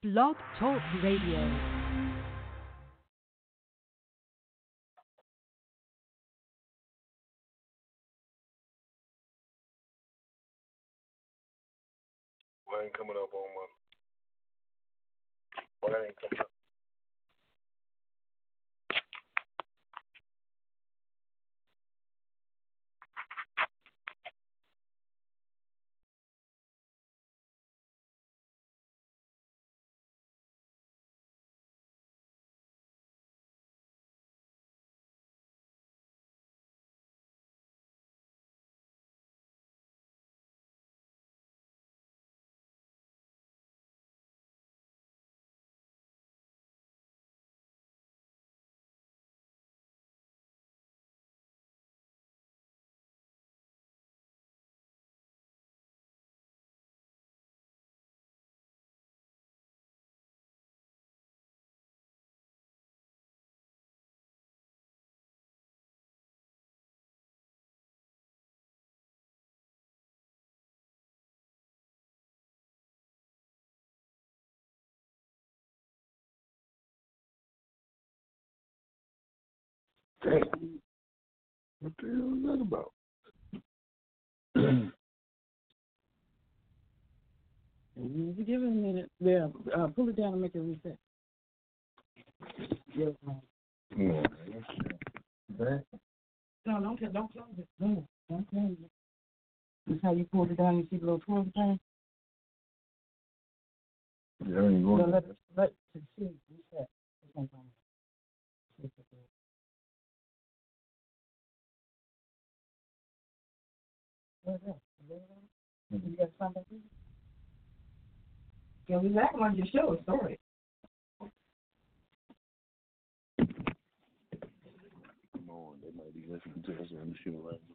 Blog Talk Radio. Why ain't coming up on my? Why ain't coming up? Damn. What the hell is that about? Give it a minute. Yeah, uh, pull it down and make it reset. Yeah. No. That? No, don't don't close it. No, don't close it. This how you pull it down. You see the little twirl thing. Yeah, I ain't So going. let let to see reset. Where's? Yeah, we back on your show. Sorry. Come on, they might be listening to us on the show right now.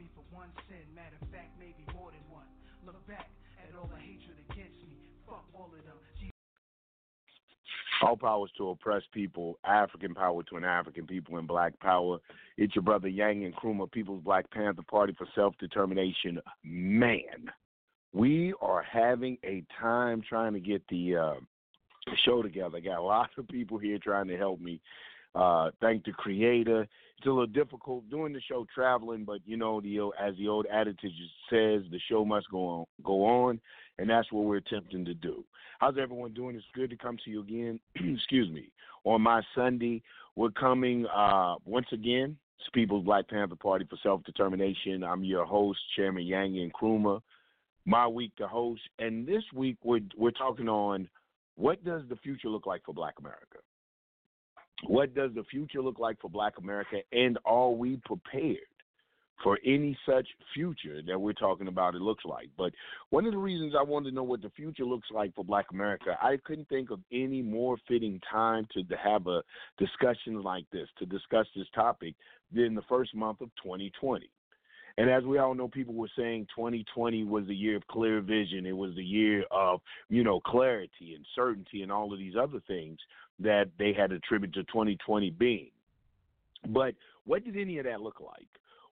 me for one sin. Matter of fact, maybe more than one. Look back at all the hatred against me. Fuck all of them. Jesus All powers to oppressed people, African power to an African people, and black power. It's your brother Yang and Nkrumah, People's Black Panther Party for Self Determination. Man, we are having a time trying to get the uh, show together. I got a lot of people here trying to help me. Uh, thank the Creator. It's a little difficult doing the show traveling, but you know, the as the old adage says, the show must go on, go on, and that's what we're attempting to do. How's everyone doing? It's good to come to you again. Excuse me. On my Sunday, we're coming uh, once again. It's People's Black Panther Party for Self Determination. I'm your host, Chairman Yang Nkrumah. My week to host, and this week we're we're talking on what does the future look like for Black America. What does the future look like for Black America, and are we prepared for any such future that we're talking about? It looks like. But one of the reasons I wanted to know what the future looks like for Black America, I couldn't think of any more fitting time to, have a discussion like this, to discuss this topic, than the first month of 2020. And as we all know, people were saying 2020 was the year of clear vision. It was the year of, you know, clarity and certainty and all of these other things that they had attributed to 2020 being. But what did any of that look like?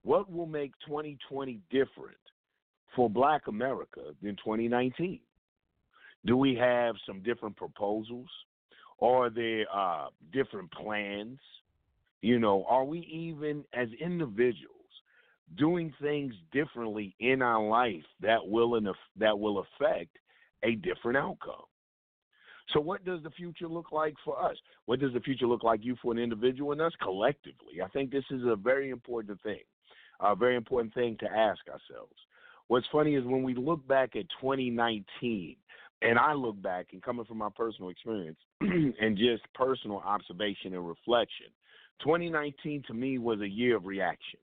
What will make 2020 different for Black America than 2019? Do we have some different proposals? Are there uh, different plans? You know, are we even as individuals doing things differently in our life that will that will affect a different outcome? So, what does the future look like for us? What does the future look like you for an individual and us collectively? I think this is a very important thing, a very important thing to ask ourselves. What's funny is when we look back at 2019, and I look back and coming from my personal experience and just personal observation and reflection, 2019 to me was a year of reaction.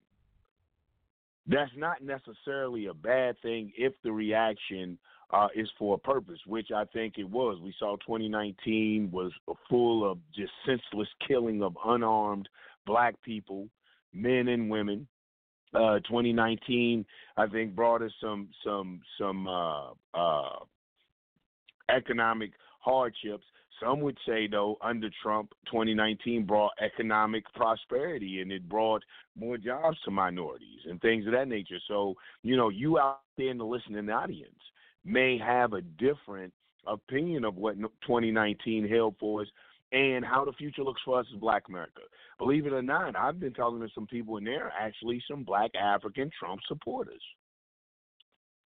That's not necessarily a bad thing if the reaction uh, is for a purpose, which I think it was. We saw 2019 was full of just senseless killing of unarmed black people, men and women. Uh, 2019, I think, brought us some some some uh, uh, economic hardships. Some would say, though, under Trump, 2019 brought economic prosperity and it brought more jobs to minorities and things of that nature. So, you know, you out there in the listening audience, may have a different opinion of what 2019 held for us and how the future looks for us as black America. Believe it or not, I've been talking to some people and there are actually some black African Trump supporters.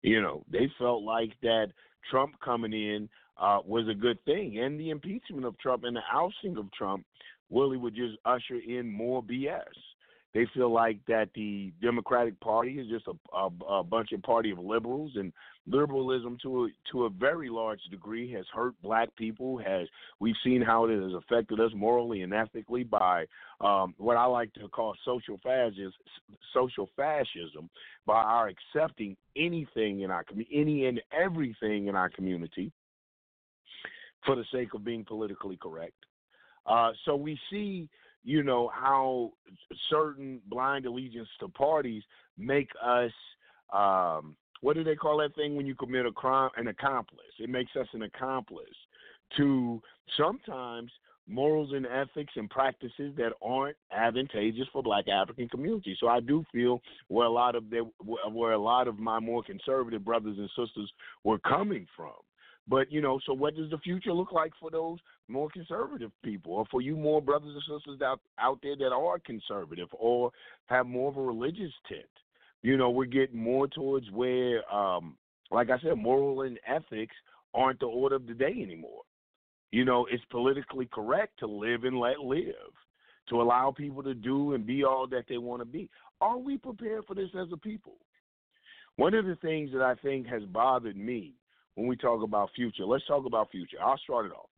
You know, they felt like that Trump coming in uh, was a good thing, and the impeachment of Trump and the ousting of Trump really would just usher in more BS. They feel like that the Democratic Party is just a, a, a bunch of party of liberals, and liberalism to a, to a very large degree has hurt black people. Has we've seen how it has affected us morally and ethically by um, what I like to call social fascism, social fascism, by our accepting anything in our any and everything in our community, for the sake of being politically correct. Uh, so we see you know, how certain blind allegiance to parties make us um, what do they call that thing when you commit a crime? An accomplice. It makes us an accomplice to sometimes morals and ethics and practices that aren't advantageous for Black African communities. So I do feel where a lot of where a lot of my more conservative brothers and sisters were coming from. But you know, so what does the future look like for those more conservative people, or for you more brothers and sisters out out there that are conservative or have more of a religious tint? You know, we're getting more towards where, um, like I said, moral and ethics aren't the order of the day anymore. You know, it's politically correct to live and let live, to allow people to do and be all that they want to be. Are we prepared for this as a people? One of the things that I think has bothered me when we talk about future. Let's talk about future. I'll start it off.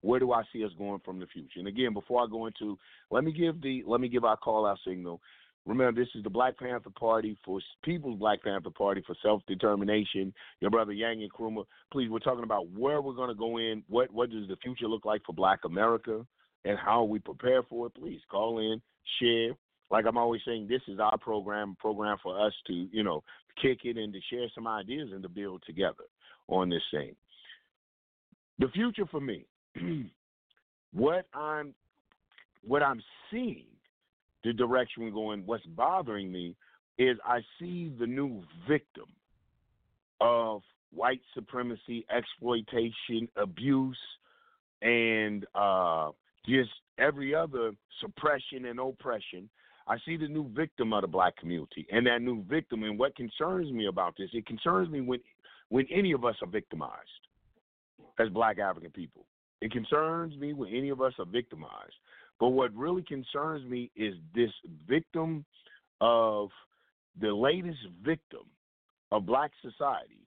Where do I see us going from the future? And again, before I go into, let me give the let me give our call out signal. Remember, this is the Black Panther Party for People's Black Panther Party for Self Determination. Your brother Yang Nkrumah. Please, we're talking about where we're going to go in. What what does the future look like for Black America, and how we prepare for it? Please call in, share. Like I'm always saying, this is our program, program for us to you know kick it and to share some ideas and to build together on this thing. The future for me, what I'm what I'm seeing, the direction we're going, what's bothering me is I see the new victim of white supremacy, exploitation, abuse, and uh, just every other suppression and oppression, I see the new victim of the black community. And that new victim, and what concerns me about this, it concerns me when when any of us are victimized as black African people. It concerns me when any of us are victimized. But what really concerns me is this victim of the latest victim of black society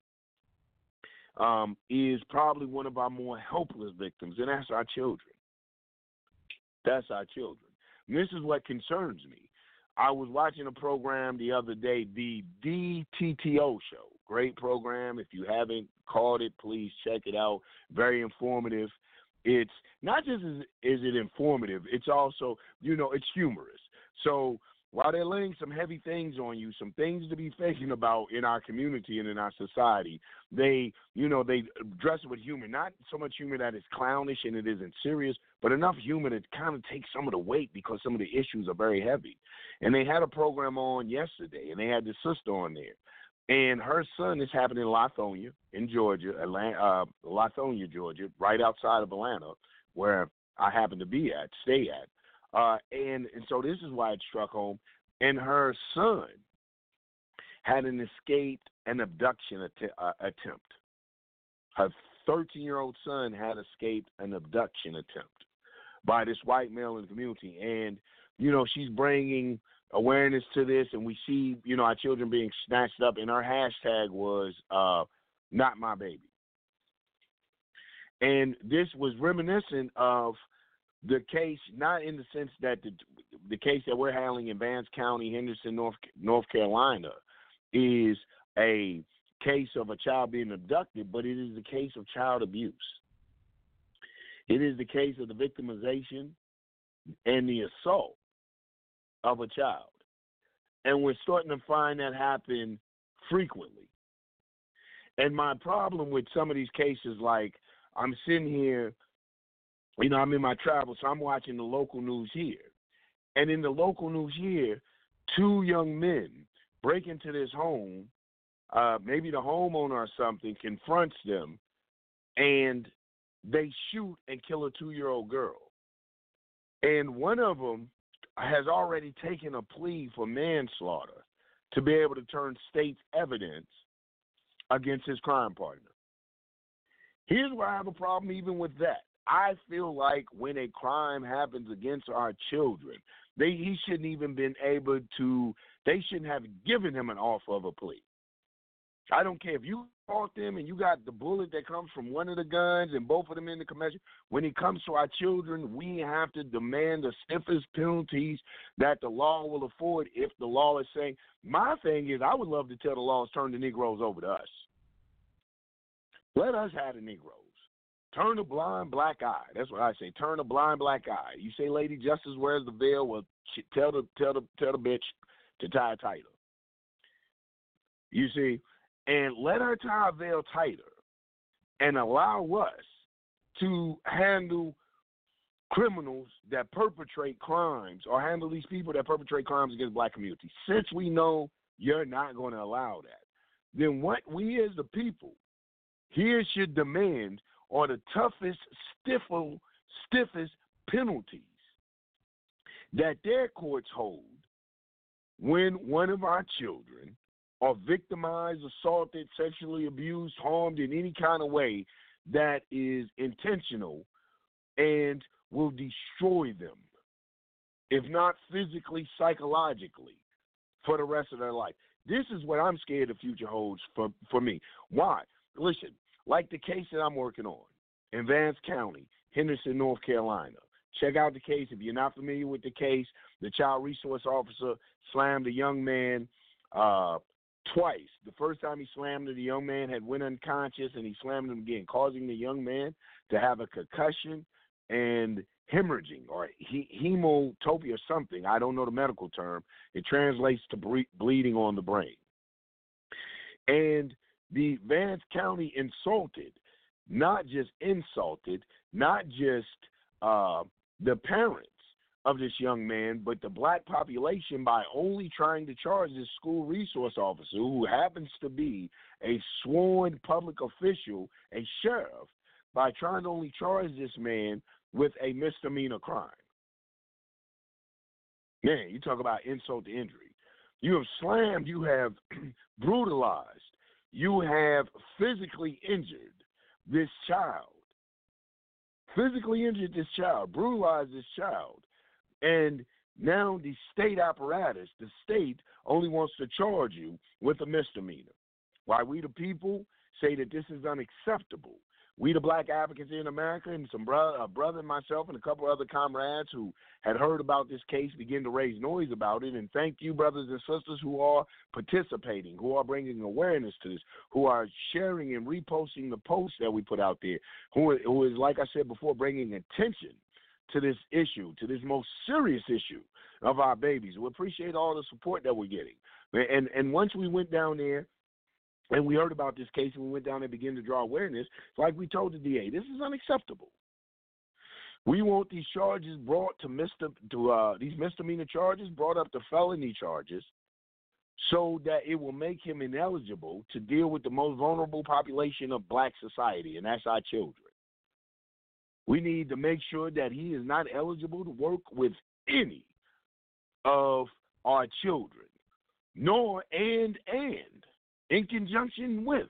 um, is probably one of our more helpless victims, and that's our children. That's our children. And this is what concerns me. I was watching a program the other day, the DTTO show. Great program. If you haven't caught it, please check it out. Very informative. It's not just is, is it informative, it's also, you know, it's humorous. So while they're laying some heavy things on you, some things to be thinking about in our community and in our society, they, you know, they dress it with humor. Not so much humor that is clownish and it isn't serious, but enough humor to kind of take some of the weight because some of the issues are very heavy. And they had a program on yesterday, and they had the sister on there. And her son is happening in Lithonia, in Georgia, Atlanta, uh, Lithonia, Georgia, right outside of Atlanta, where I happen to be at, stay at. Uh, and and so this is why it struck home. And her son had an escaped an abduction att- uh, attempt. Her 13 year old son had escaped an abduction attempt by this white male in the community. And, you know, she's bringing awareness to this, and we see, you know, our children being snatched up. And her hashtag was uh, not my baby. And this was reminiscent of the case, not in the sense that the the case that we're handling in Vance County, Henderson, North North Carolina, is a case of a child being abducted, but it is a case of child abuse. It is the case of the victimization and the assault of a child. And we're starting to find that happen frequently. And my problem with some of these cases, like I'm sitting here you know, I'm in my travel, so I'm watching the local news here. And in the local news here, two young men break into this home. Uh, maybe the homeowner or something confronts them, and they shoot and kill a two year old girl. And one of them has already taken a plea for manslaughter to be able to turn state's evidence against his crime partner. Here's where I have a problem even with that. I feel like when a crime happens against our children, they he shouldn't even been able to. They shouldn't have given him an offer of a plea. I don't care if you fought them and you got the bullet that comes from one of the guns and both of them in the commission. When it comes to our children, we have to demand the stiffest penalties that the law will afford if the law is saying. My thing is, I would love to tell the laws turn the Negroes over to us. Let us have the Negroes. Turn a blind black eye. That's what I say. Turn a blind black eye. You say, Lady Justice, where's the veil? Well, tell the tell the tell the bitch to tie it tighter. You see, and let her tie a veil tighter, and allow us to handle criminals that perpetrate crimes or handle these people that perpetrate crimes against black communities. Since we know you're not going to allow that, then what we as the people here should demand are the toughest, stiffest, stiffest penalties that their courts hold when one of our children are victimized, assaulted, sexually abused, harmed in any kind of way that is intentional and will destroy them, if not physically, psychologically, for the rest of their life. This is what I'm scared the future holds for, for me. Why? Listen, like the case that I'm working on in Vance County, Henderson, North Carolina. Check out the case. If you're not familiar with the case, the child resource officer slammed a young man uh, twice. The first time he slammed him, the young man had went unconscious, and he slammed him again, causing the young man to have a concussion and hemorrhaging or he- hemotopia or something. I don't know the medical term. It translates to ble- bleeding on the brain. And the Vance County insulted, not just insulted, not just uh, the parents of this young man, but the black population by only trying to charge this school resource officer, who happens to be a sworn public official, a sheriff, by trying to only charge this man with a misdemeanor crime. Man, you talk about insult to injury. You have slammed, you have brutalized, you have physically injured this child. Physically injured this child, brutalized this child. And now the state apparatus, the state only wants to charge you with a misdemeanor. Why we the people say that this is unacceptable we the black Africans in America and some brother, a brother and myself and a couple other comrades who had heard about this case begin to raise noise about it. And thank you, brothers and sisters, who are participating, who are bringing awareness to this, who are sharing and reposting the posts that we put out there, who, who is, like I said before, bringing attention to this issue, to this most serious issue of our babies. We appreciate all the support that we're getting. And and once we went down there and we heard about this case and we went down and began to draw awareness. Like we told the DA, this is unacceptable. We want these charges brought to Mr. to uh, these misdemeanor charges brought up to felony charges, so that it will make him ineligible to deal with the most vulnerable population of Black society, and that's our children. We need to make sure that he is not eligible to work with any of our children, nor and and in conjunction with.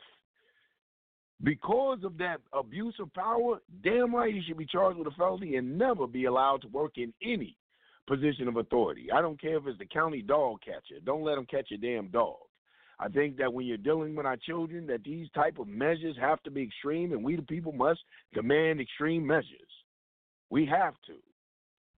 Because of that abuse of power, damn right he should be charged with a felony and never be allowed to work in any position of authority. I don't care if it's the county dog catcher. Don't let him catch a damn dog. I think that when you're dealing with our children, that these type of measures have to be extreme, and we the people must demand extreme measures. We have to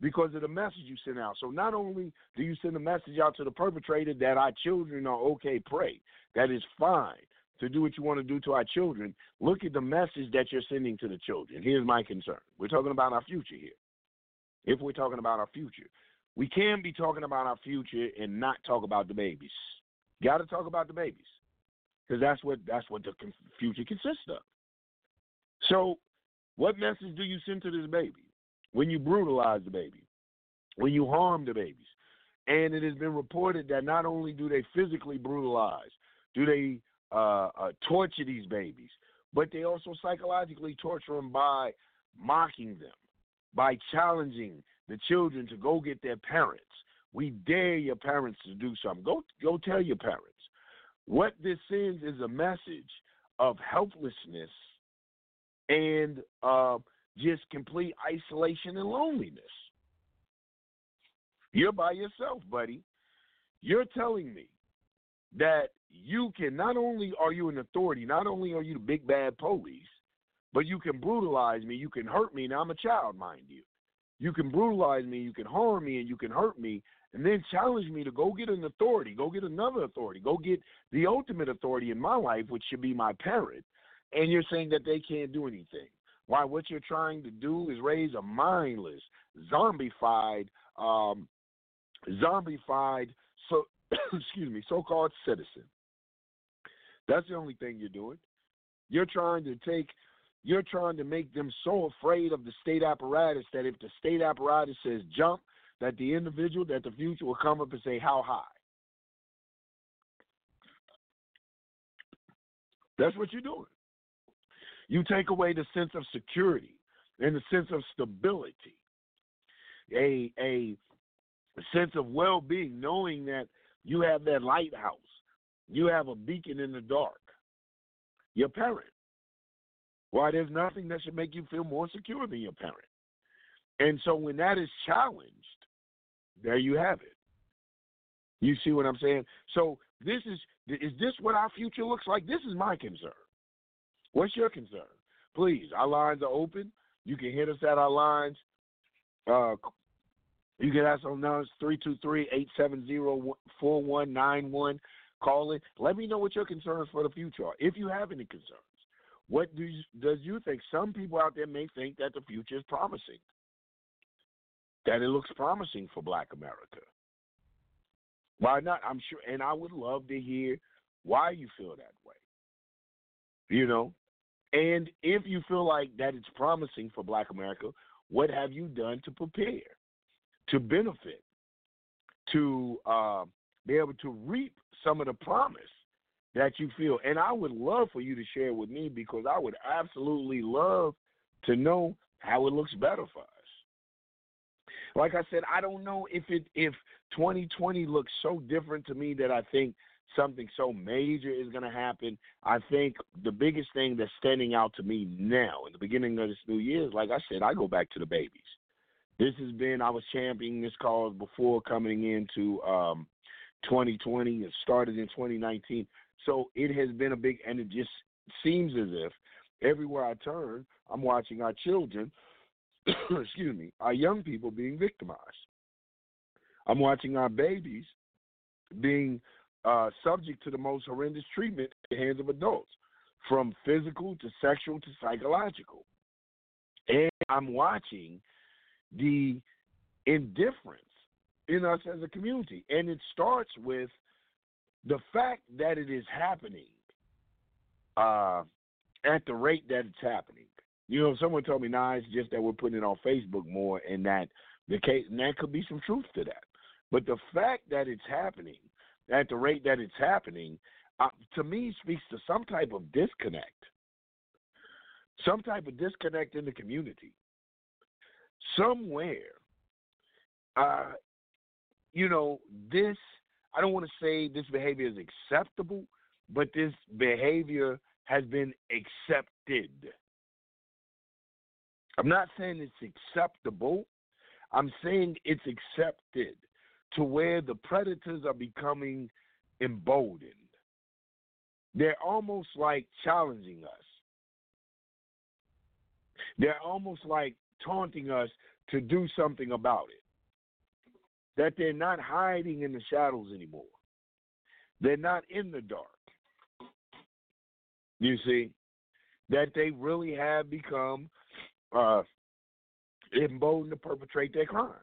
because of the message you send out. So not only do you send a message out to the perpetrator that our children are okay, pray. That is fine to do what you want to do to our children. Look at the message that you're sending to the children. Here's my concern. We're talking about our future here. If we're talking about our future, we can't be talking about our future and not talk about the babies. Got to talk about the babies because that's what that's what the future consists of. So, what message do you send to this baby? when you brutalize the baby, when you harm the babies. And it has been reported that not only do they physically brutalize, do they uh, uh, torture these babies, but they also psychologically torture them by mocking them, by challenging the children to go get their parents. We dare your parents to do something. Go, go tell your parents. What this sends is a message of helplessness and uh, just complete isolation and loneliness. You're by yourself, buddy. You're telling me that you can not only are you an authority, not only are you the big bad police, but you can brutalize me, you can hurt me. Now I'm a child, mind you. You can brutalize me, you can harm me, and you can hurt me, and then challenge me to go get an authority, go get another authority, go get the ultimate authority in my life, which should be my parent. And you're saying that they can't do anything. Why what you're trying to do is raise a mindless, zombified, um, zombified, so excuse me, so-called citizen. That's the only thing you're doing. You're trying to take, you're trying to make them so afraid of the state apparatus that if the state apparatus says jump, that the individual, that the future will come up and say how high. That's what you're doing. You take away the sense of security and the sense of stability, a, a sense of well being, knowing that you have that lighthouse, you have a beacon in the dark, your parent. Why, there's nothing that should make you feel more secure than your parent. And so when that is challenged, there you have it. You see what I'm saying? So this is is this what our future looks like? This is my concern. What's your concern? Please, our lines are open. You can hit us at our lines. Uh, you can ask on numbers 323-870-4191. Call it. Let me know what your concerns for the future are. If you have any concerns, what do you, does you think? Some people out there may think that the future is promising, that it looks promising for Black America. Why not? I'm sure, and I would love to hear why you feel that way. You know, and if you feel like that it's promising for Black America, what have you done to prepare, to benefit, to uh, be able to reap some of the promise that you feel? And I would love for you to share with me because I would absolutely love to know how it looks better for us. Like I said, I don't know if it if 2020 looks so different to me that I think something so major is going to happen. I think the biggest thing that's standing out to me now in the beginning of this new year is, like I said, I go back to the babies. This has been I was championing this cause before coming into um, 2020. It started in 2019, so it has been a big, and it just seems as if everywhere I turn, I'm watching our children, excuse me, our young people being victimized. I'm watching our babies being uh, subject to the most horrendous treatment in the hands of adults, from physical to sexual to psychological. And I'm watching the indifference in us as a community. And it starts with the fact that it is happening uh, at the rate that it's happening. You know, someone told me, nah, it's just that we're putting it on Facebook more, and that the case, and that could be some truth to that. But the fact that it's happening at the rate that it's happening, uh, to me, speaks to some type of disconnect, some type of disconnect in the community. Somewhere, uh, you know, this, I don't want to say this behavior is acceptable, but this behavior has been accepted. I'm not saying it's acceptable. I'm saying it's accepted to where the predators are becoming emboldened. They're almost like challenging us. They're almost like taunting us to do something about it. That they're not hiding in the shadows anymore. They're not in the dark. You see? That they really have become uh, emboldened to perpetrate their crimes.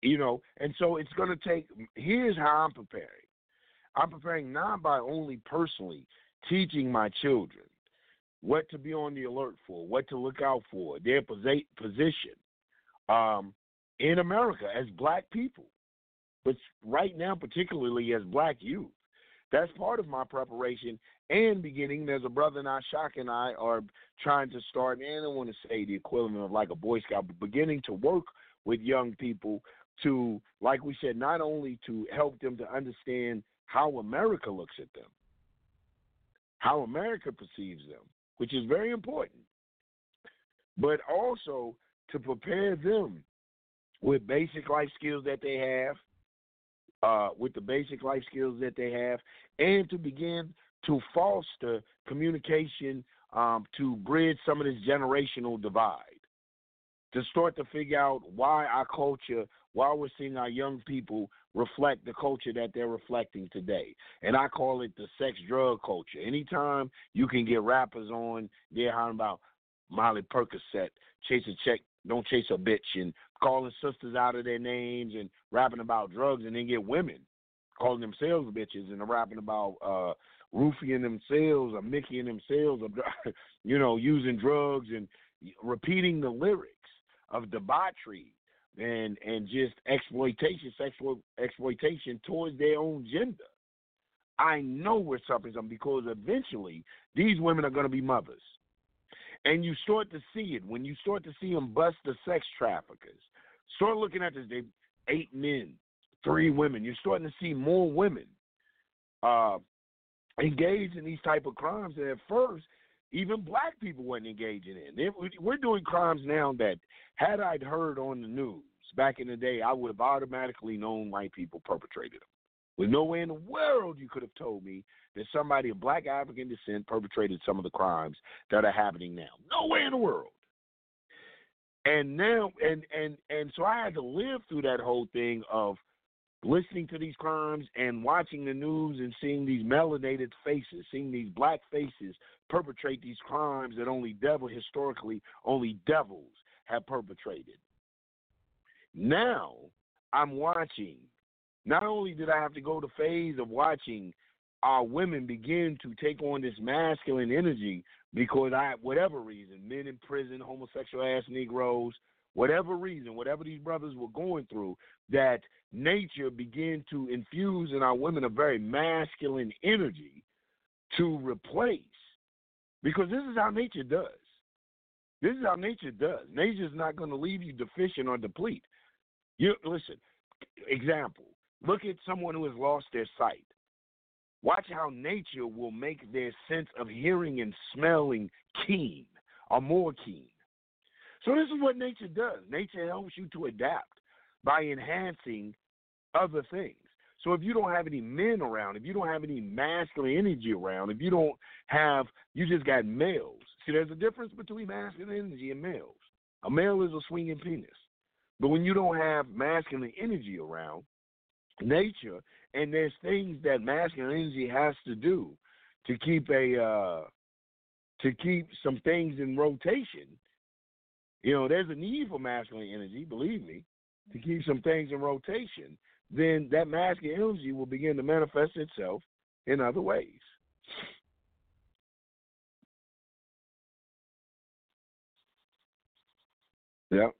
You know, and so it's going to take. Here's how I'm preparing. I'm preparing not by only personally teaching my children what to be on the alert for, what to look out for, their position um, in America as black people, but right now, particularly as black youth. That's part of my preparation and beginning. There's a brother and I, Shock and I, are trying to start, and I want to say the equivalent of like a Boy Scout, but beginning to work with young people to, like we said, not only to help them to understand how America looks at them, how America perceives them, which is very important, but also to prepare them with basic life skills that they have, uh, with the basic life skills that they have, and to begin to foster communication um, to bridge some of this generational divide to start to figure out why our culture, why we're seeing our young people reflect the culture that they're reflecting today. And I call it the sex drug culture. Anytime you can get rappers on, they're talking about Molly Percocet, chase a check, don't chase a bitch, and calling sisters out of their names and rapping about drugs, and then get women calling themselves bitches and rapping about uh roofing themselves or Mickeying themselves, or, you know, using drugs and repeating the lyrics of debauchery and and just exploitation, sexual exploitation towards their own gender. I know we're suffering something because eventually these women are going to be mothers. And you start to see it when you start to see them bust the sex traffickers. Start looking at this. They eight men, three women. You're starting to see more women uh, engaged in these type of crimes. And at first, even black people weren't engaging in. we're doing crimes now that had I heard on the news back in the day, I would have automatically known white people perpetrated them. With no way in the world you could have told me that somebody of black African descent perpetrated some of the crimes that are happening now. No way in the world. And now and and and so I had to live through that whole thing of listening to these crimes and watching the news and seeing these melanated faces, seeing these black faces perpetrate these crimes that only devil historically only devils have perpetrated. Now I'm watching. Not only did I have to go the phase of watching our women begin to take on this masculine energy because I whatever reason, men in prison, homosexual ass Negroes, whatever reason, whatever these brothers were going through, that nature began to infuse in our women a very masculine energy to replace. Because this is how nature does. This is how nature does. Nature's not going to leave you deficient or deplete. You listen. Example: Look at someone who has lost their sight. Watch how nature will make their sense of hearing and smelling keen or more keen. So this is what nature does. Nature helps you to adapt by enhancing other things. So if you don't have any men around, if you don't have any masculine energy around, if you don't have, you just got males. See, there's a difference between masculine energy and males. A male is a swinging penis. But when you don't have masculine energy around, nature, and there's things that masculine energy has to do to keep a uh, to keep some things in rotation. You know, there's a need for masculine energy, believe me, to keep some things in rotation. Then that masculine energy will begin to manifest itself in other ways. Yep.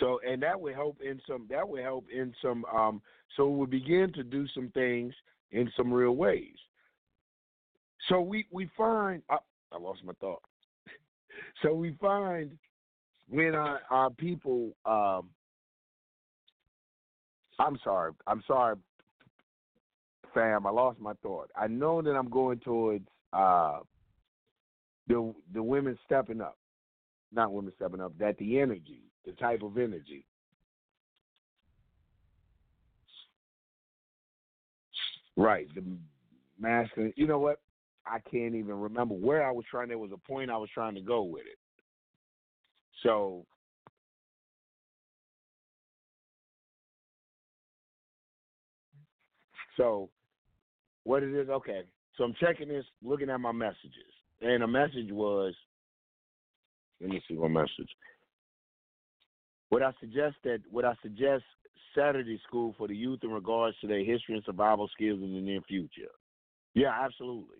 So and that would help in some that would help in some um so we begin to do some things in some real ways. So we we find uh, I lost my thought. so we find when our, our people um I'm sorry. I'm sorry fam, I lost my thought. I know that I'm going towards uh the the women stepping up. Not women stepping up, that the energy the type of energy. Right, the masculine. You know what? I can't even remember where I was trying. There was a point I was trying to go with it. So So, what it is? Okay. So I'm checking this, looking at my messages, and a message was. Let me see what message. Would I suggest that? Would I suggest Saturday school for the youth in regards to their history and survival skills in the near future? Yeah, absolutely.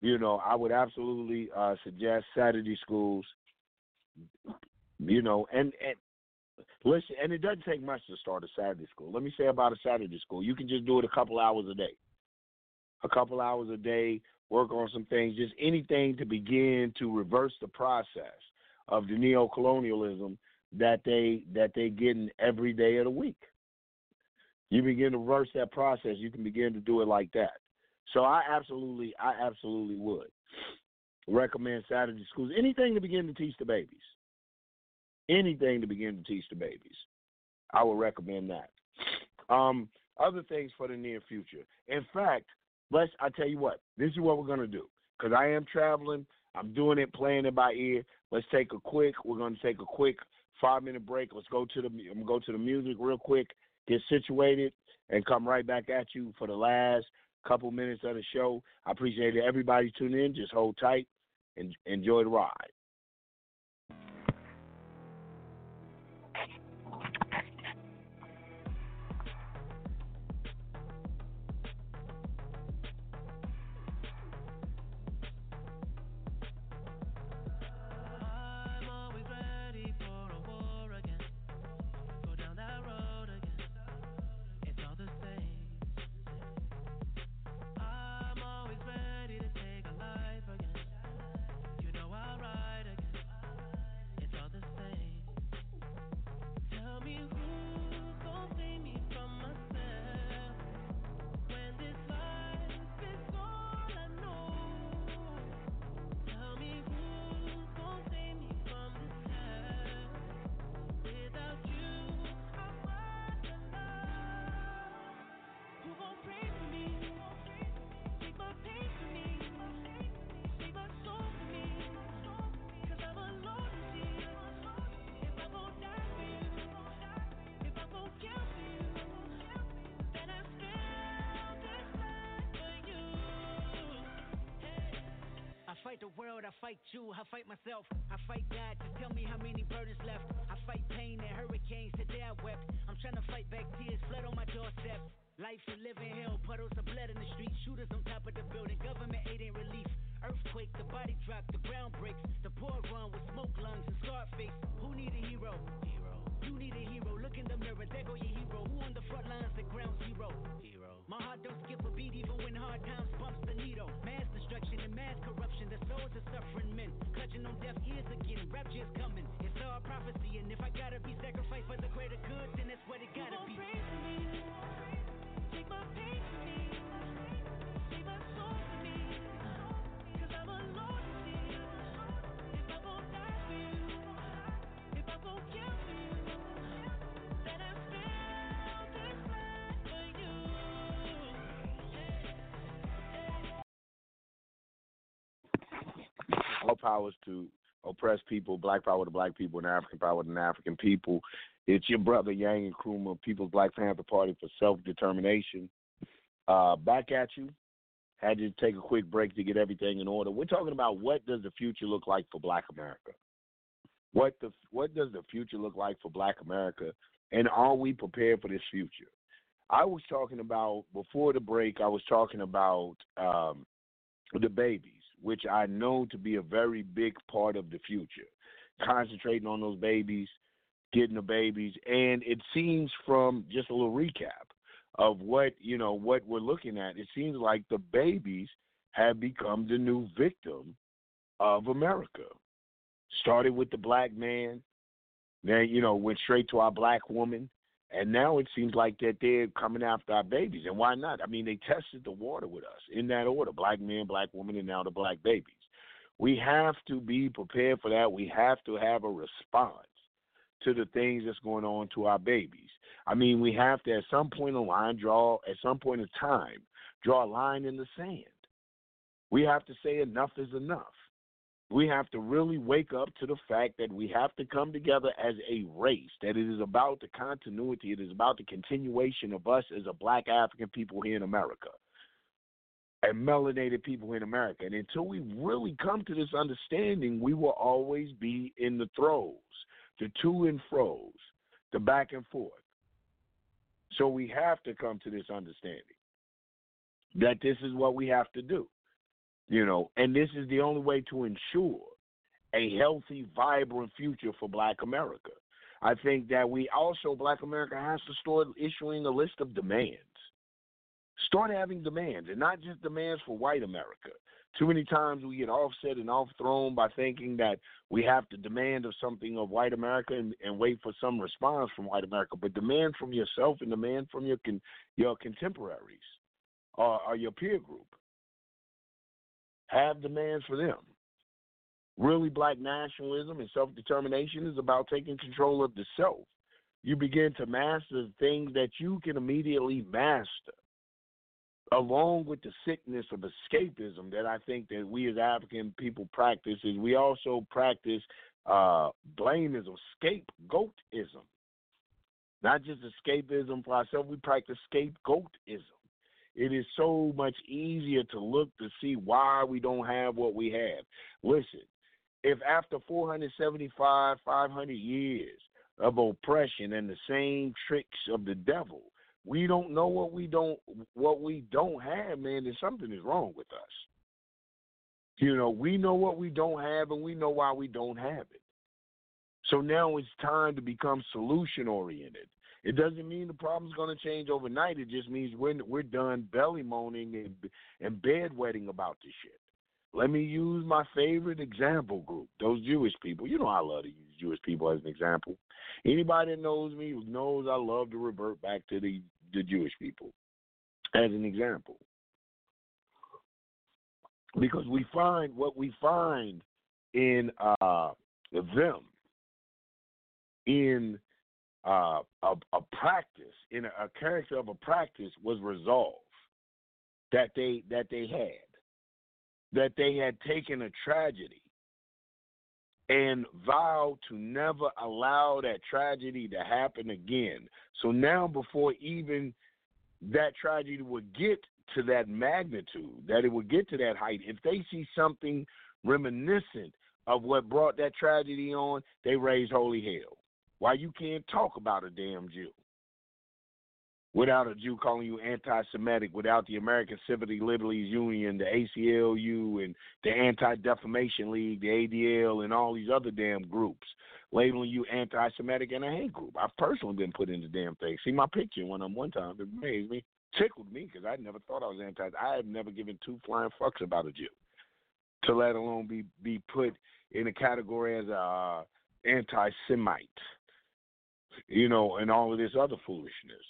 You know, I would absolutely uh, suggest Saturday schools. You know, and and listen, and it doesn't take much to start a Saturday school. Let me say about a Saturday school. You can just do it a couple hours a day. A couple hours a day, work on some things, just anything to begin to reverse the process of the neo-colonialism that they that they getting every day of the week. You begin to reverse that process, you can begin to do it like that. So I absolutely, I absolutely would recommend Saturday schools. Anything to begin to teach the babies. Anything to begin to teach the babies. I would recommend that. Um, other things for the near future. In fact, let's. I tell you what. This is what we're gonna do because I am traveling. I'm doing it, playing it by ear. Let's take a quick. We're gonna take a quick five minute break. Let's go to the I'm gonna go to the music real quick, get situated, and come right back at you for the last couple minutes of the show. I appreciate everybody tuning in. Just hold tight and enjoy the ride. Fight the world, I fight you, I fight myself, I fight God. Just tell me how many burdens left. I fight pain and hurricanes, today I wept. I'm trying to fight back tears, flood on my doorstep. Life and living hell, puddles of blood in the street, shooters on top of the building, government aid ain't relief. Earthquake, the body drop, the ground breaks, the poor run with smoke lungs and scarred face. Who need a hero? Hero. You need a hero. Look in the mirror, there go your hero. Who on the front lines, the ground zero? Hero. My heart don't skip a beat even when hard times bumps the needle. Mass destruction and mass corruption. The souls of suffering men. Clutching on deaf ears again. Rapture's coming. It's all prophecy. And if I gotta be sacrificed for the greater good, then that's what it gotta be. Take my pain from me. Save my soul all powers to oppressed people, black power to black people, and African power to African people. It's your brother Yang and Nkrumah, People's Black Panther Party for Self Determination. Uh, back at you. Had to take a quick break to get everything in order. We're talking about what does the future look like for Black America. What the what does the future look like for Black America, and are we prepared for this future? I was talking about before the break. I was talking about um, the babies, which I know to be a very big part of the future. Concentrating on those babies, getting the babies, and it seems from just a little recap of what you know what we're looking at. It seems like the babies have become the new victim of America. Started with the black man, then you know went straight to our black woman, and now it seems like that they're coming after our babies. And why not? I mean, they tested the water with us in that order: black man, black woman, and now the black babies. We have to be prepared for that. We have to have a response to the things that's going on to our babies. I mean, we have to at some point in line draw at some point in time draw a line in the sand. We have to say enough is enough. We have to really wake up to the fact that we have to come together as a race, that it is about the continuity, it is about the continuation of us as a black African people here in America and melanated people in America. And until we really come to this understanding, we will always be in the throes, the to and fro's, the back and forth. So we have to come to this understanding that this is what we have to do. You know, and this is the only way to ensure a healthy, vibrant future for black America. I think that we also, black America, has to start issuing a list of demands. Start having demands, and not just demands for white America. Too many times we get offset and off thrown by thinking that we have to demand of something of white America and, and wait for some response from white America, but demand from yourself and demand from your con, your contemporaries or, or your peer group. Have demands for them. Really, black nationalism and self determination is about taking control of the self. You begin to master things that you can immediately master along with the sickness of escapism that I think that we as African people practice is we also practice uh, blameism, scapegoatism. Not just escapism for ourselves, we practice scapegoatism. It is so much easier to look to see why we don't have what we have. Listen, if after 475, 500 years of oppression and the same tricks of the devil, we don't know what we don't what we don't have, man, then something is wrong with us. You know, we know what we don't have and we know why we don't have it. So now it's time to become solution oriented. It doesn't mean the problem's going to change overnight. It just means we're we're done belly moaning and and bedwetting about this shit. Let me use my favorite example group, those Jewish people. You know I love to use Jewish people as an example. Anybody that knows me knows I love to revert back to the the Jewish people as an example. Because we find what we find in uh, them in uh, a, a, practice, in a, a character of a practice, was resolve that they that they had, that they had taken a tragedy and vowed to never allow that tragedy to happen again. So now, before even that tragedy would get to that magnitude, that it would get to that height, if they see something reminiscent of what brought that tragedy on, they raise holy hell. Why you can't talk about a damn Jew? Without a Jew calling you anti Semitic, without the American Civil Liberties Union, the ACLU, and the Anti Defamation League, the ADL, and all these other damn groups labeling you anti Semitic and a hate group. I've personally been put in the damn thing. See my picture one on one time. It amazed me, tickled me because I never thought I was anti. I had never given two flying fucks about a Jew. to let alone be be put in a category as a uh, anti-Semite, you know, and all of this other foolishness.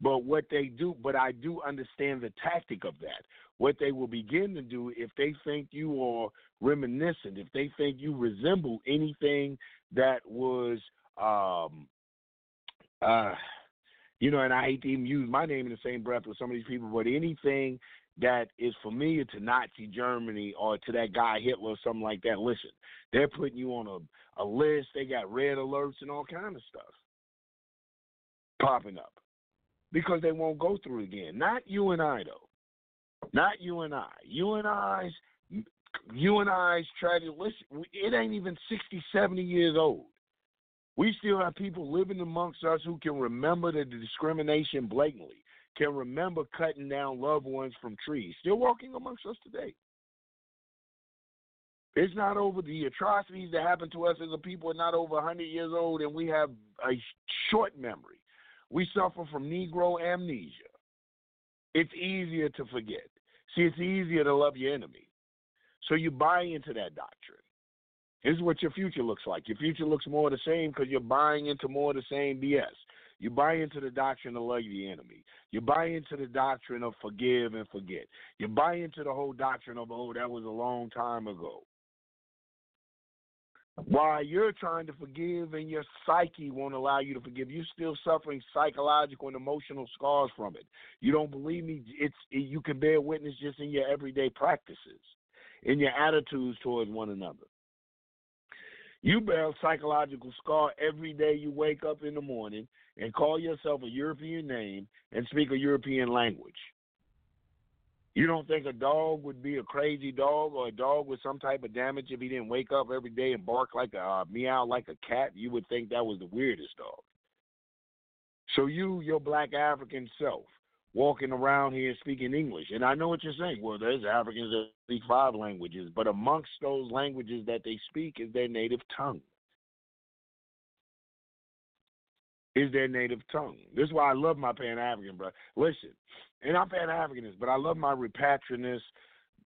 But what they do, but I do understand the tactic of that. What they will begin to do if they think you are reminiscent, if they think you resemble anything that was, um, uh, you know, and I hate to even use my name in the same breath with some of these people, but anything that is familiar to Nazi Germany or to that guy Hitler or something like that, listen, they're putting you on a, a list. They got red alerts and all kind of stuff popping up because they won't go through it again. Not you and I though. Not you and I. You and I's you and I's tragedy. Listen, it ain't even 60, 70 years old. We still have people living amongst us who can remember the discrimination blatantly, can remember cutting down loved ones from trees, still walking amongst us today. It's not over. The atrocities that happen to us as a people are not over 100 years old, and we have a short memory. We suffer from Negro amnesia. It's easier to forget. See, it's easier to love your enemy. So you buy into that doctrine. This is what your future looks like. Your future looks more the same because you're buying into more the same BS. You buy into the doctrine of love the enemy. You buy into the doctrine of forgive and forget. You buy into the whole doctrine of, oh, that was a long time ago. While you're trying to forgive and your psyche won't allow you to forgive, you're still suffering psychological and emotional scars from it. You don't believe me? It's it, you can bear witness just in your everyday practices, in your attitudes towards one another. You bear a psychological scar every day you wake up in the morning and call yourself a European name and speak a European language. You don't think a dog would be a crazy dog or a dog with some type of damage if he didn't wake up every day and bark like a uh, meow like a cat? You would think that was the weirdest dog. So you, your black African self, walking around here speaking English, and I know what you're saying. Well, there's Africans that speak five languages, but amongst those languages that they speak is their native tongue. Is their native tongue. This is why I love my Pan African, bro. Listen, and I'm Pan Africanist, but I love my repatrianist,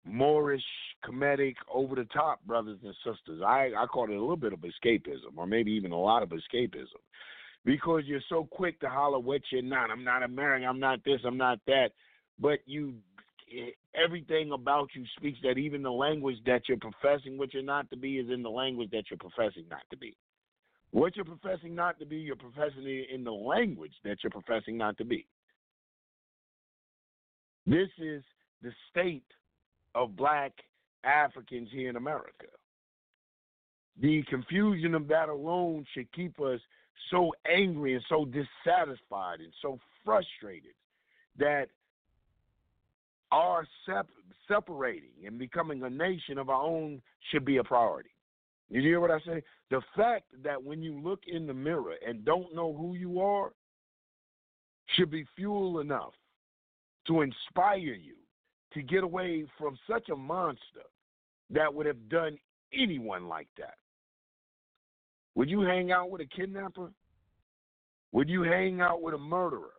Moorish, comedic, over the top brothers and sisters. I, I call it a little bit of escapism, or maybe even a lot of escapism. Because you're so quick to holler what you're not. I'm not American, I'm not this, I'm not that. But you everything about you speaks that even the language that you're professing what you're not to be is in the language that you're professing not to be. What you're professing not to be, you're professing in the language that you're professing not to be. This is the state of black Africans here in America. The confusion of that alone should keep us so angry and so dissatisfied and so frustrated that our sep- separating and becoming a nation of our own should be a priority. You hear what I say? The fact that when you look in the mirror and don't know who you are should be fuel enough to inspire you to get away from such a monster that would have done anyone like that. Would you hang out with a kidnapper? Would you hang out with a murderer?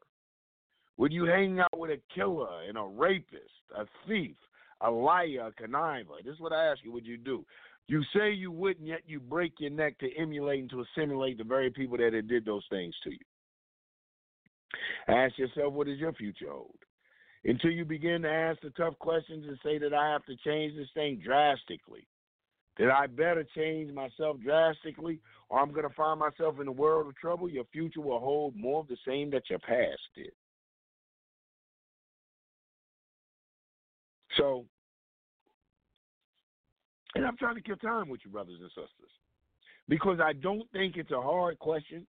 Would you hang out with a killer and a rapist, a thief, a liar, a conniver? This is what I ask you, would you do? You say you wouldn't, yet you break your neck to emulate and to assimilate the very people that did those things to you. Ask yourself, what does your future hold? Until you begin to ask the tough questions and say that I have to change this thing drastically, that I better change myself drastically, or I'm going to find myself in a world of trouble, your future will hold more of the same that your past did. So, and I'm trying to kill time with you, brothers and sisters, because I don't think it's a hard question.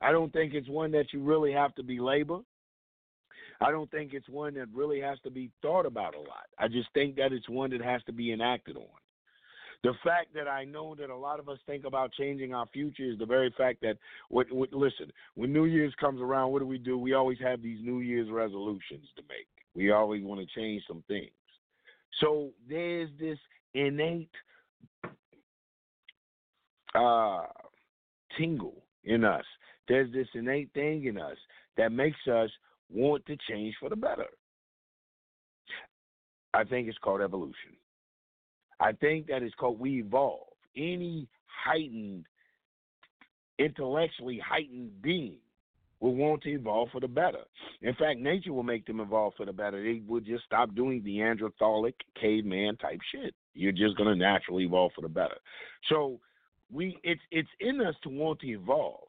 I don't think it's one that you really have to belabor. I don't think it's one that really has to be thought about a lot. I just think that it's one that has to be enacted on. The fact that I know that a lot of us think about changing our future is the very fact that, what, what, listen, when New Year's comes around, what do we do? We always have these New Year's resolutions to make. We always want to change some things. So there's this innate uh, tingle in us. There's this innate thing in us that makes us want to change for the better. I think it's called evolution. I think that it's called we evolve. Any heightened, intellectually heightened being will want to evolve for the better. In fact, nature will make them evolve for the better. They will just stop doing the Neanderthalic caveman type shit. You're just gonna naturally evolve for the better. So we it's it's in us to want to evolve.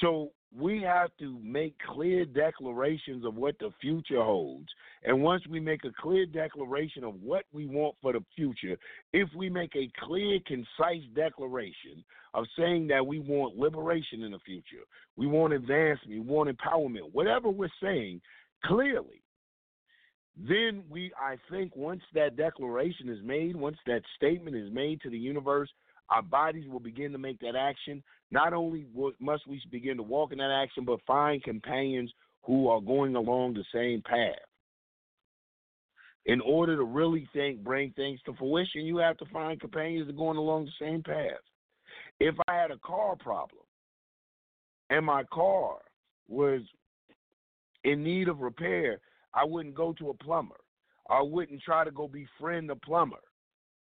So we have to make clear declarations of what the future holds. And once we make a clear declaration of what we want for the future, if we make a clear, concise declaration of saying that we want liberation in the future, we want advancement, we want empowerment, whatever we're saying clearly, then we, I think, once that declaration is made, once that statement is made to the universe, our bodies will begin to make that action. Not only must we begin to walk in that action, but find companions who are going along the same path. In order to really think, bring things to fruition, you have to find companions that are going along the same path. If I had a car problem and my car was in need of repair, I wouldn't go to a plumber. I wouldn't try to go befriend a plumber.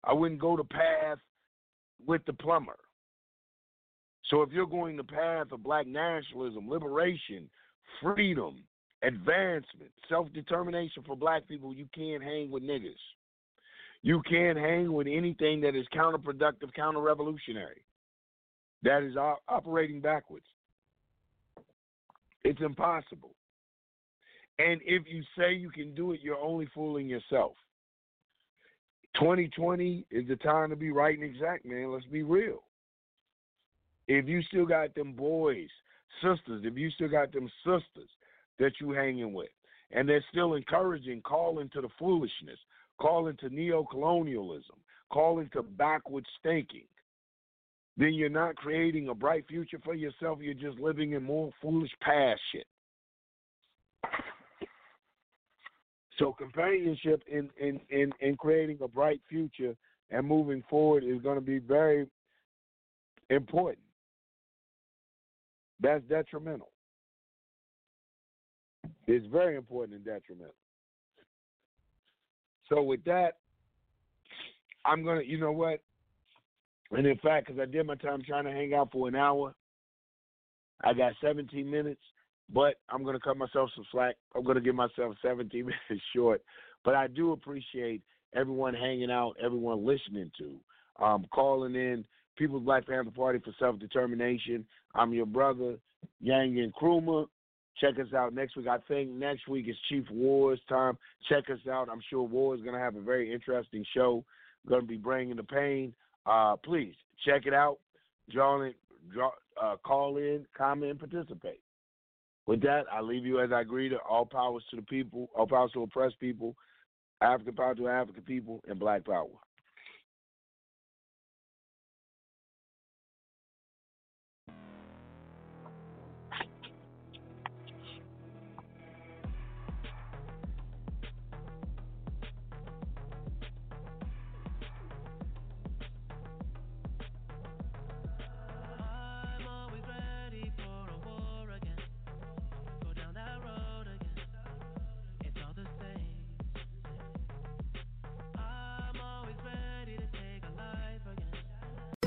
I wouldn't go the path with the plumber. So if you're going the path of black nationalism, liberation, freedom, advancement, self determination for black people, you can't hang with niggas. You can't hang with anything that is counterproductive, counter revolutionary, that is operating backwards. It's impossible. And if you say you can do it, you're only fooling yourself. 2020 is the time to be right and exact, man. Let's be real. If you still got them boys, sisters, if you still got them sisters that you hanging with, and they're still encouraging, calling to the foolishness, calling to neo-colonialism, calling to backwards thinking, then you're not creating a bright future for yourself. You're just living in more foolish past shit. So companionship in, in, in, in creating a bright future and moving forward is going to be very important. That's detrimental. It's very important and detrimental. So with that, I'm gonna, you know what? And in fact, because I did my time trying to hang out for an hour, I got 17 minutes but I'm going to cut myself some slack. I'm going to give myself 17 minutes short. But I do appreciate everyone hanging out, everyone listening to, um, calling in. People's Black Panther Party for Self Determination. I'm your brother, Yang and Nkrumah. Check us out next week. I think next week is Chief Wars time. Check us out. I'm sure War is going to have a very interesting show. Going to be bringing the pain. Uh, please check it out. Draw in, draw, uh, call in, comment, participate. With that, I leave you as I greet all powers to the people, all powers to oppressed people, African power to African people, and black power.